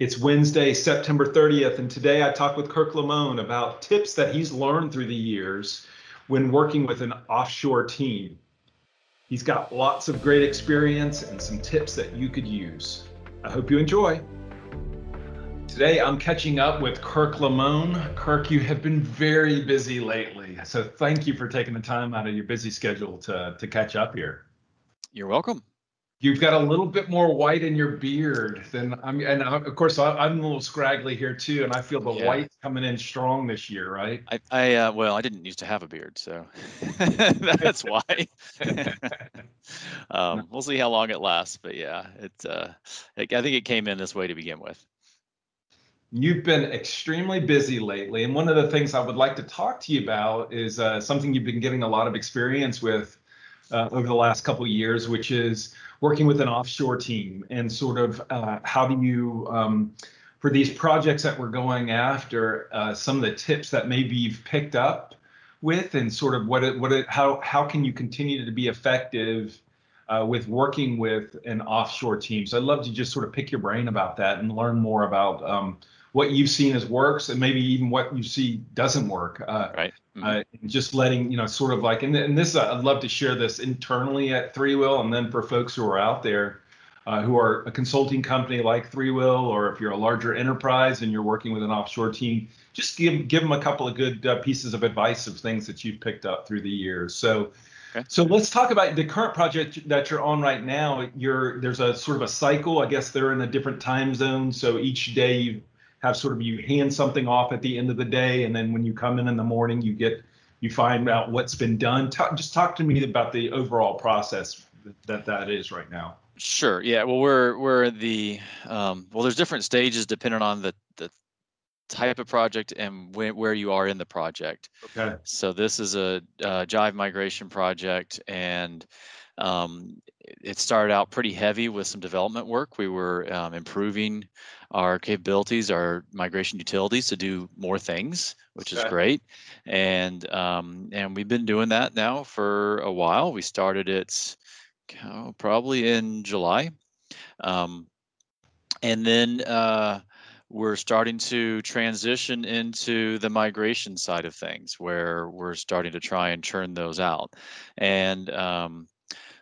It's Wednesday, September 30th, and today I talk with Kirk Liemohn about tips that he's learned through the years when working with an offshore team. He's got lots of great experience and some tips that you could use. I hope you enjoy. Today I'm catching up with Kirk Liemohn. Kirk, you have been very busy lately, so thank you for taking the time out of your busy schedule to, to catch up here. You're welcome. You've got a little bit more white in your beard than I'm, and I, of course I, am a little scraggly here too, and I feel the yeah. white coming in strong this year, right? I, I uh, well, I didn't used to have a beard, so that's why. um, we'll see how long it lasts, but yeah, it, uh, I think it came in this way to begin with. You've been extremely busy lately, and one of the things I would like to talk to you about is uh, something you've been getting a lot of experience with uh, over the last couple years, which is working with an offshore team and sort of uh, how do you um, for these projects that we're going after uh, some of the tips that maybe you've picked up with and sort of what it what it how how can you continue to be effective uh, with working with an offshore team so i'd love to just sort of pick your brain about that and learn more about um, what you've seen as works and maybe even what you see doesn't work. Uh, right. Mm-hmm. Uh, just letting you know, sort of like, and, and this uh, I'd love to share this internally at ThreeWill, and then for folks who are out there. Uh, who are a consulting company like ThreeWill, or if you're a larger enterprise and you're working with an offshore team, just give give them a couple of good uh, pieces of advice of things that you've picked up through the years. So, Okay. So let's talk about the current project that you're on right now. You're there's a sort of a cycle. I guess they're in a different time zone. So each day you have sort of you hand something off at the end of the day, and then when you come in in the morning, you get you find out what's been done. Talk, just talk to me about the overall process that that is right now. Sure. Yeah. Well, we're we're the um, well. There's different stages depending on the the type of project and wh- where you are in the project. Okay. So this is a, a Jive migration project, and um, it started out pretty heavy with some development work. We were um, improving our capabilities, our migration utilities to do more things, which is great. And um, and we've been doing that now for a while. We started it oh, probably in July, um, and then uh, we're starting to transition into the migration side of things, where we're starting to try and churn those out. And um,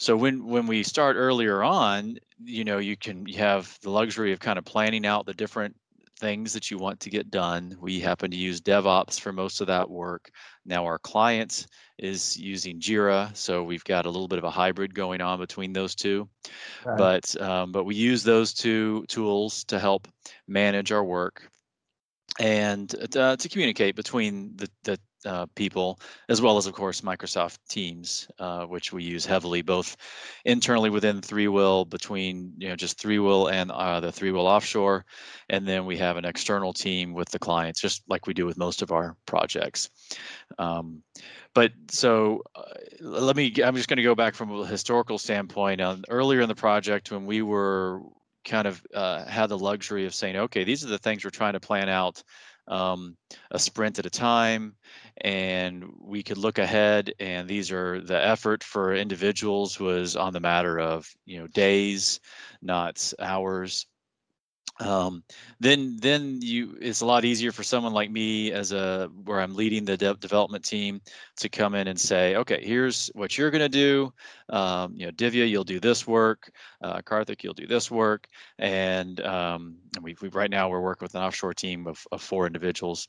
so when when we start earlier on, you know, you can you have the luxury of kind of planning out the different things that you want to get done. We happen to use DevOps for most of that work. Now our client is using Jira, so we've got a little bit of a hybrid going on between those two. Right. But um, but we use those two tools to help manage our work and uh, to communicate between the, the uh, people, as well as, of course, Microsoft Teams, uh, which we use heavily both internally within Three ThreeWill, between you know just Three ThreeWill and uh, the ThreeWill offshore, and then we have an external team with the clients, just like we do with most of our projects. Um, but so uh, let me. I'm just going to go back from a historical standpoint. Earlier in the project, when we were kind of uh, had the luxury of saying, okay, these are the things we're trying to plan out um, a sprint at a time, and we could look ahead. And these are the effort for individuals was on the matter of you know days, not hours um, then then you it's a lot easier for someone like me as a where I'm leading the de- development team to come in and say, okay, here's what you're going to do. Um, you know, Divya, you'll do this work. Uh, Karthik, you'll do this work. And um, we, we right now we're working with an offshore team of, of four individuals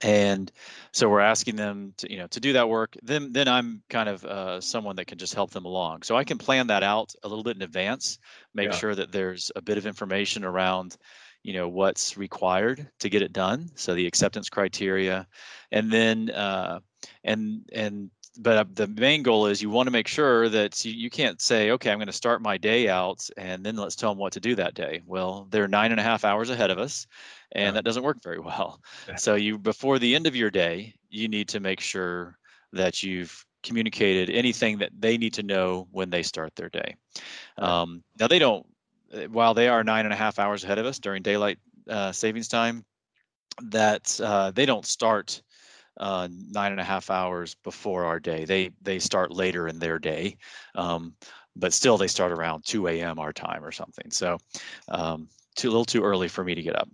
and so we're asking them to you know to do that work then then i'm kind of uh, someone that can just help them along so i can plan that out a little bit in advance make yeah. sure that there's a bit of information around you know what's required to get it done so the acceptance criteria and then uh, and and but uh, the main goal is you want to make sure that you, you can't say okay i'm going to start my day out and then let's tell them what to do that day well they're nine and a half hours ahead of us and yeah. that doesn't work very well yeah. so you before the end of your day you need to make sure that you've communicated anything that they need to know when they start their day um, now they don't uh, while they are nine and a half hours ahead of us during daylight uh, savings time that uh, they don't start uh, nine and a half hours before our day. They they start later in their day. Um, but still they start around 2 a.m. our time or something. So um, too a little too early for me to get up.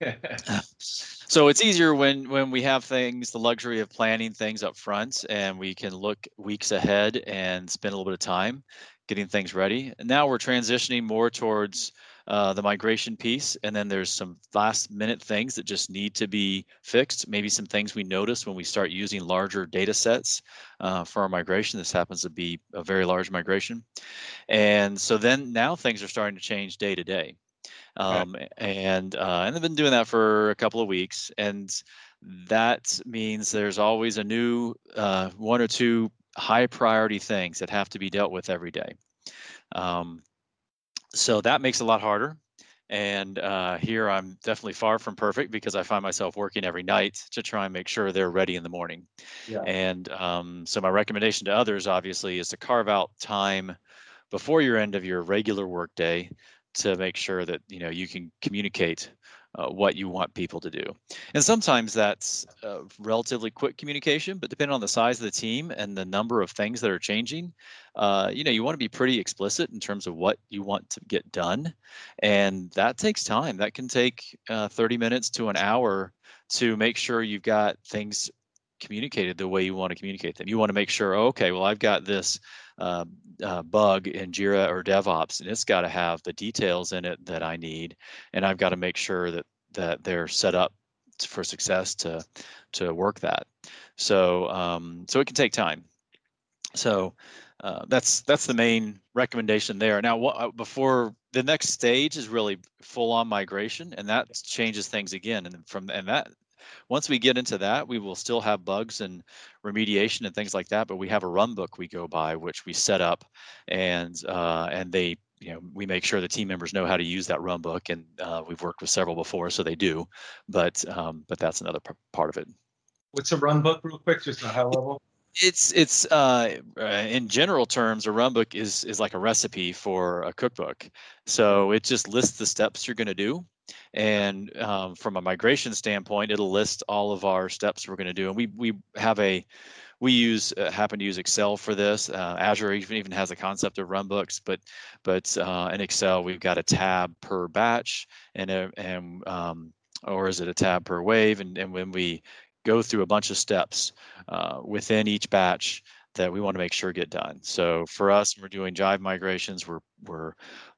so it's easier when when we have things the luxury of planning things up front and we can look weeks ahead and spend a little bit of time getting things ready. And now we're transitioning more towards uh, the migration piece, and then there's some last minute things that just need to be fixed. Maybe some things we notice when we start using larger data sets uh, for our migration. This happens to be a very large migration. And so then now things are starting to change day to day. Um, okay. And uh, and I've been doing that for a couple of weeks, and that means there's always a new uh, one or two high priority things that have to be dealt with every day. Um, so that makes it a lot harder. And uh, here I'm definitely far from perfect because I find myself working every night to try and make sure they're ready in the morning. Yeah. And um, so my recommendation to others, obviously, is to carve out time before your end of your regular workday to make sure that you know you can communicate uh, what you want people to do. And sometimes that's uh, relatively quick communication, but depending on the size of the team and the number of things that are changing, uh, you know, you want to be pretty explicit in terms of what you want to get done. And that takes time. That can take uh, 30 minutes to an hour to make sure you've got things communicated the way you want to communicate them. You want to make sure, oh, okay, well, I've got this uh, uh, bug in Jira or DevOps, and it's got to have the details in it that I need, and I've got to make sure that that they're set up for success to to work that. So um, so it can take time. So uh, that's that's the main recommendation there. Now, what, uh, before the next stage is really full on migration, and that changes things again. And from and that once we get into that, we will still have bugs and remediation and things like that, but we have a run book we go by, which we set up, and uh, and they you know we make sure the team members know how to use that run book, and uh, we've worked with several before, so they do. But um, but that's another p- part of it. What's a run book, real quick, just a high level? It's it's uh, uh, in general terms, a run book is is like a recipe for a cookbook. So it just lists the steps you're going to do, and um, from a migration standpoint, it'll list all of our steps we're going to do. And we we have a we use uh, happen to use Excel for this. Uh, Azure even, even has a concept of runbooks, but but uh, in Excel we've got a tab per batch and a, and um, or is it a tab per wave? And and when we go through a bunch of steps uh, within each batch that we want to make sure get done. So for us, we're doing Jive migrations, we're we're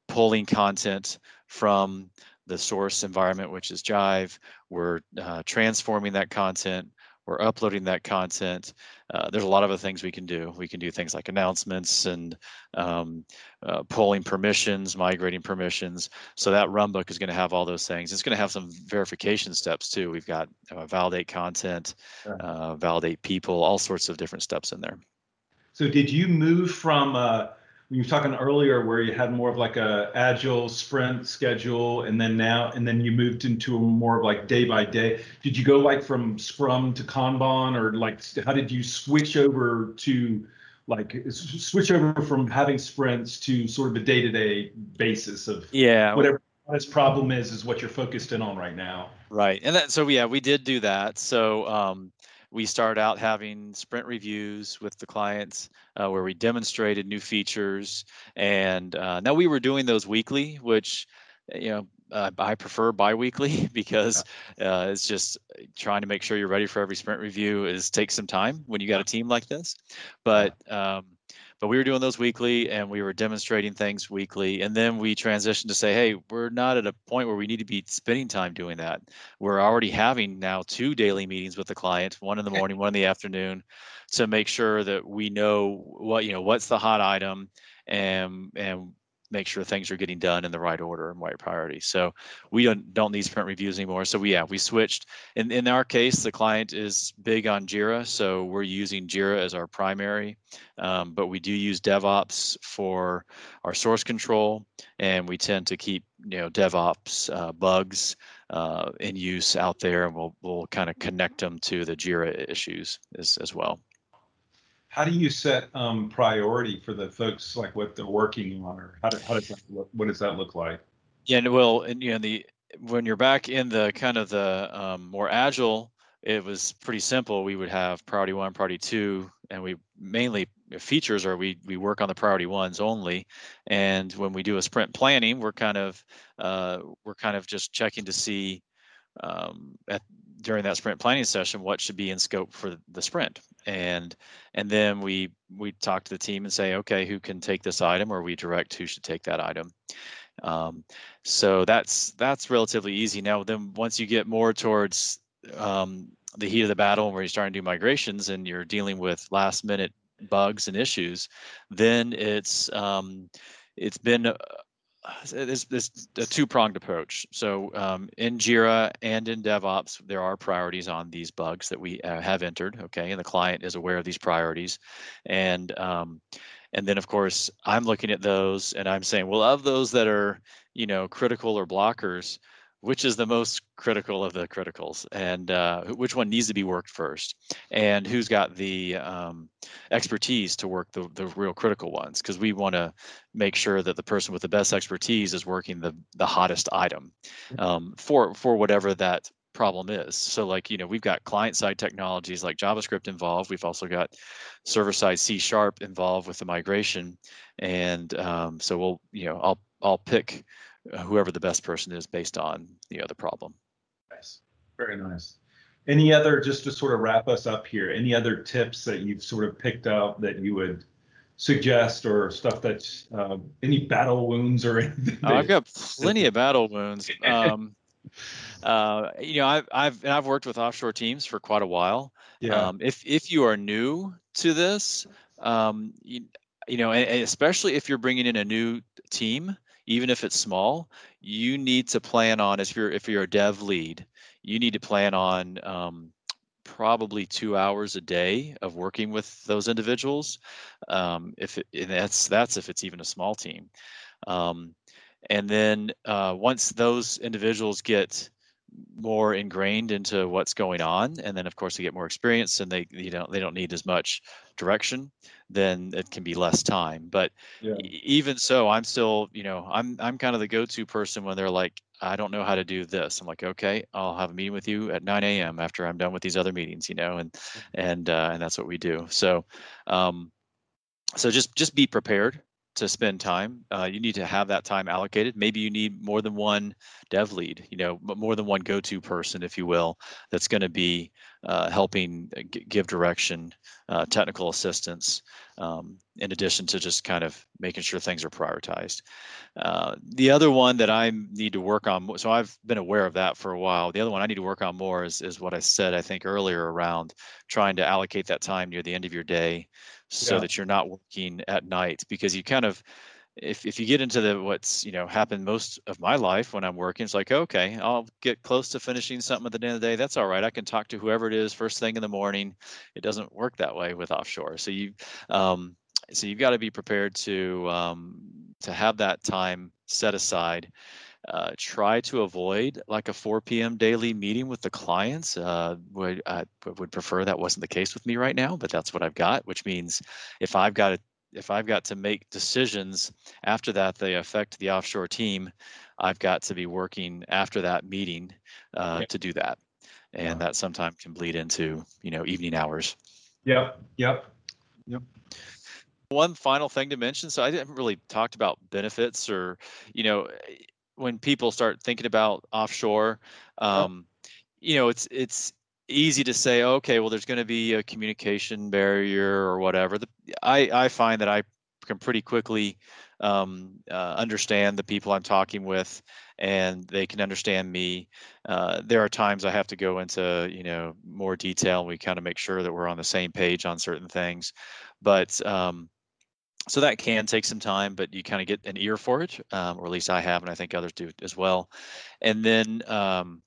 pulling content from the source environment, which is Jive. We're uh, transforming that content. We're uploading that content. Uh, there's a lot of other things we can do. We can do things like announcements and um, uh, pulling permissions, migrating permissions. So that runbook is going to have all those things. It's going to have some verification steps too. We've got uh, validate content, uh, validate people, all sorts of different steps in there. So did you move from uh, you were talking earlier where you had more of like a agile sprint schedule and then now and then you moved into a more of like day by day. Did you go like from scrum to kanban or like how did you switch over to like switch over from having sprints to sort of a day-to-day basis of yeah. whatever this problem is is what you're focused in on right now? Right. And that so yeah we did do that. So um we started out having sprint reviews with the clients uh, where we demonstrated new features. And uh, now we were doing those weekly, which, you know, uh, I prefer biweekly because uh, it's just trying to make sure you're ready for every sprint review is takes some time when you got a team like this. But um, but we were doing those weekly and we were demonstrating things weekly. And then we transitioned to say hey we're not at a point where we need to be spending time doing that. We're already having now two daily meetings with the client one in the morning one in the afternoon to make sure that we know what you know what's the hot item and and make sure things are getting done in the right order and right priority. So we don't don't need sprint reviews anymore. So we yeah we switched. In in our case, the client is big on Jira, so we're using Jira as our primary, um, but we do use DevOps for our source control, and we tend to keep you know DevOps uh, bugs uh, in use out there, and we'll we'll kind of connect them to the Jira issues as as well how do you set um, priority for the folks like what they're working on or how, do, how does that look, what does that look like? Yeah and well and you know the when you're back in the kind of the um, more agile it was pretty simple. We would have priority one priority two and we mainly features are we we work on the priority ones only, and when we do a sprint planning, we're kind of uh, we're kind of just checking to see um, at during that sprint planning session what should be in scope for the sprint? And and then we we talk to the team and say okay who can take this item? Or we direct who should take that item. Um, so that's that's relatively easy. Now then once you get more towards um, the heat of the battle where you're starting to do migrations and you're dealing with last minute bugs and issues, then it's um, it's been it's, it's a two pronged approach. So um, in Jira and in DevOps, there are priorities on these bugs that we uh, have entered. Okay, and the client is aware of these priorities, and um, and then of course I'm looking at those and I'm saying, well, of those that are you know critical or blockers, which is the most critical of the criticals and uh, which one needs to be worked first and who's got the um, expertise to work the, the real critical ones because we want to make sure that the person with the best expertise is working the, the hottest item um, for for whatever that problem is. So like you know we've got client side technologies like javascript involved we've also got server side c sharp involved with the migration and um, so we'll you know i'll i'll pick whoever the best person is based on you know the problem. Nice, very nice. Any other just to sort of wrap us up here? Any other tips that you've sort of picked out that you would suggest, or stuff that's uh, any battle wounds or anything? Oh, I've got plenty of battle wounds. Um, uh, you know, I've I've I've worked with offshore teams for quite a while. Yeah. Um, if if you are new to this, um, you, you know, especially if you're bringing in a new team, even if it's small, you need to plan on if you're if you're a dev lead, you need to plan on um, probably two hours a day of working with those individuals. Um, if it, that's that's if it's even a small team, um, and then uh, once those individuals get more ingrained into what's going on and then of course they get more experience and they you know they don't need as much direction then it can be less time but yeah. even so i'm still you know i'm i'm kind of the go-to person when they're like i don't know how to do this i'm like okay i'll have a meeting with you at 9 a.m after i'm done with these other meetings you know and mm-hmm. and uh, and that's what we do so um so just just be prepared to spend time. Uh, you need to have that time allocated. Maybe you need more than one dev lead, you know, more than one go-to person, if you will, that's going to be uh, helping uh, g- give direction, uh, technical assistance, um, in addition to just kind of making sure things are prioritized. Uh, the other one that I need to work on, so I've been aware of that for a while. The other one I need to work on more is is what I said I think earlier around trying to allocate that time near the end of your day so yeah. that you're not working at night because you kind of if if you get into the what's you know happened most of my life when I'm working, it's like okay, I'll get close to finishing something at the end of the day. That's all right. I can talk to whoever it is first thing in the morning. It doesn't work that way with offshore. So you um, so you've got to be prepared to um, to have that time set aside. Uh, try to avoid like a 4 p.m. daily meeting with the clients. Uh, would I would prefer that wasn't the case with me right now, but that's what I've got. Which means if I've got to if I've got to make decisions after that they affect the offshore team, I've got to be working after that meeting uh, okay. to do that, and that sometimes can bleed into you know evening hours. Yep. Yep. Yep. One final thing to mention. So I haven't really talked about benefits or, you know, when people start thinking about offshore, um, you know, it's it's easy to say, okay, well, there's going to be a communication barrier or whatever. The, I I find that I can pretty quickly um, uh, understand the people I'm talking with, and they can understand me. Uh, there are times I have to go into you know more detail. And we kind of make sure that we're on the same page on certain things, but um, so that can take some time, but you kind of get an ear for it, um, or at least I have, and I think others do as well. And then um,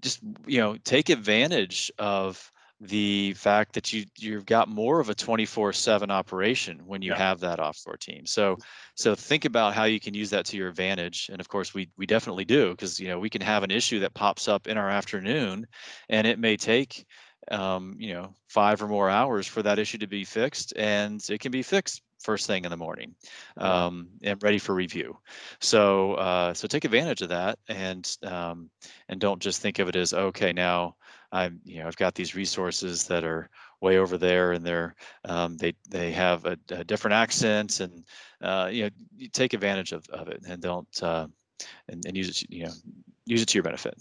just you know take advantage of the fact that you you've got more of a 24/7 operation when you yeah. have that offshore team. So so think about how you can use that to your advantage. And of course we we definitely do because you know we can have an issue that pops up in our afternoon, and it may take um, you know five or more hours for that issue to be fixed, and it can be fixed first thing in the morning um, and ready for review. So uh, so take advantage of that and um, and don't just think of it as okay now I'm you know I've got these resources that are way over there and they're um, they they have a, a different accents and uh, you know you take advantage of, of it and don't uh, and, and use it you know use it to your benefit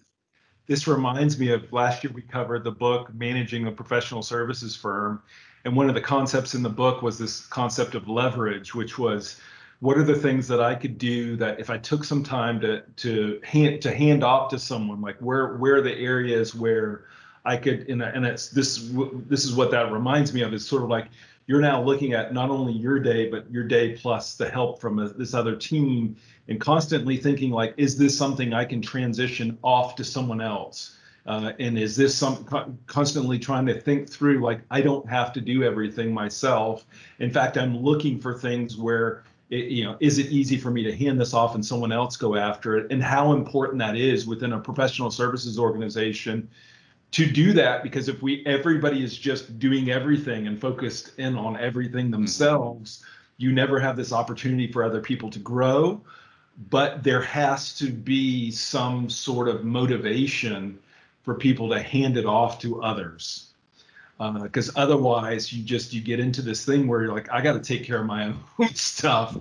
this reminds me of last year we covered the book managing a professional services firm and one of the concepts in the book was this concept of leverage which was what are the things that I could do that if I took some time to to hand to hand off to someone like where where are the areas where I could and, and it's this this is what that reminds me of is sort of like you're now looking at not only your day but your day plus the help from a, this other team and constantly thinking like is this something I can transition off to someone else uh, and is this some constantly trying to think through like I don't have to do everything myself in fact I'm looking for things where it, you know, is it easy for me to hand this off and someone else go after it? And how important that is within a professional services organization to do that because if we everybody is just doing everything and focused in on everything mm-hmm. themselves you never have this opportunity for other people to grow but there has to be some sort of motivation for people to hand it off to others. Because uh, otherwise you just you get into this thing where you're like i got to take care of my own stuff.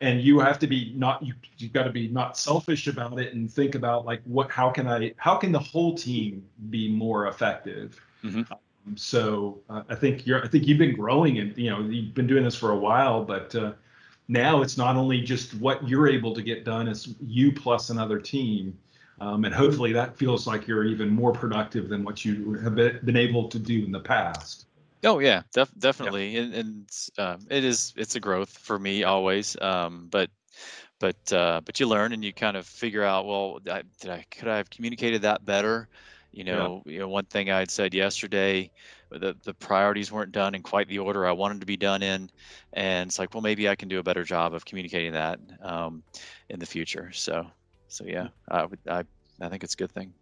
And you have to be not you you've got to be not selfish about it and think about like what how can i how can the whole team be more effective? Mm-hmm. um, so uh, i think you're i think you've been growing and you know you've been doing this for a while but uh, now it's not only just what you're able to get done it's you plus another team um, and hopefully that feels like you're even more productive than what you have been able to do in the past. Oh yeah, def- definitely, and, and uh, it is it's a growth for me always. Um, but but uh, but you learn and you kind of figure out well I, did I could I have communicated that better? You know, yeah. you know one thing I had said yesterday, the the priorities weren't done in quite the order I wanted to be done in, and it's like well maybe I can do a better job of communicating that um, in the future. So so yeah, I I I think it's a good thing.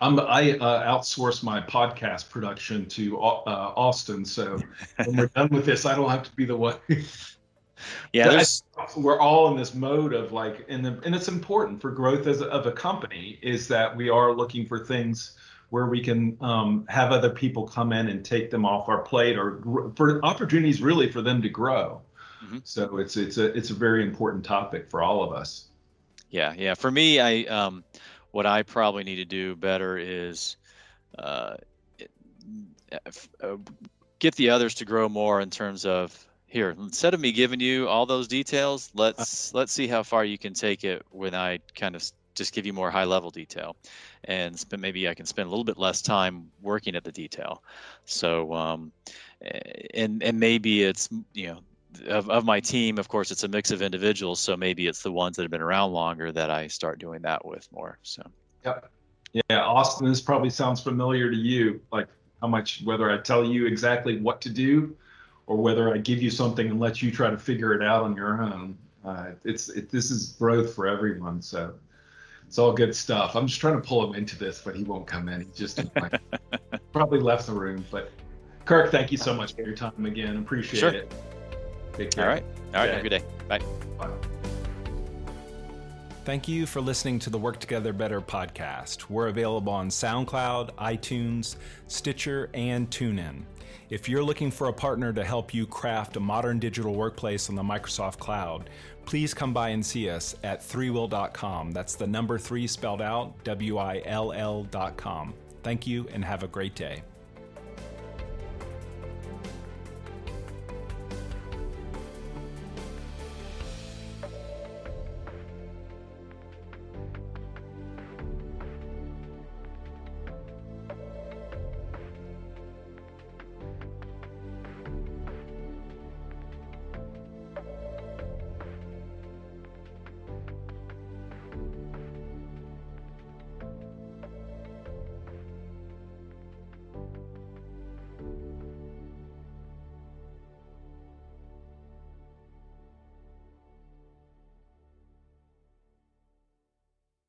I'm, I uh, outsource my podcast production to uh, Austin, so when we're done with this, I don't have to be the one. yeah, we're all in this mode of like, and the, and it's important for growth as a, of a company is that we are looking for things where we can um, have other people come in and take them off our plate, or for opportunities really for them to grow. Mm-hmm. So it's it's a it's a very important topic for all of us. Yeah, yeah. For me, I um, what I probably need to do better is uh, uh, get the others to grow more in terms of here instead of me giving you all those details let's let's see how far you can take it when i kind of just give you more high level detail and spend, maybe i can spend a little bit less time working at the detail so um, and and maybe it's you know of, of my team, of course, it's a mix of individuals. So maybe it's the ones that have been around longer that I start doing that with more. So, yep. Yeah, Austin, this probably sounds familiar to you. Like how much, whether I tell you exactly what to do or whether I give you something and let you try to figure it out on your own. Uh, it's it, this is growth for everyone. So it's all good stuff. I'm just trying to pull him into this, but he won't come in. He just like, probably left the room. But Kirk, thank you so much for your time again. Appreciate sure. it. Take care. All right. All right. Have a good day. Bye. Bye. Thank you for listening to the Work Together Better podcast. We're available on SoundCloud, iTunes, Stitcher, and TuneIn. If you're looking for a partner to help you craft a modern digital workplace on the Microsoft Cloud, please come by and see us at threewill.com. That's the number three spelled out, W I L L.com. Thank you and have a great day.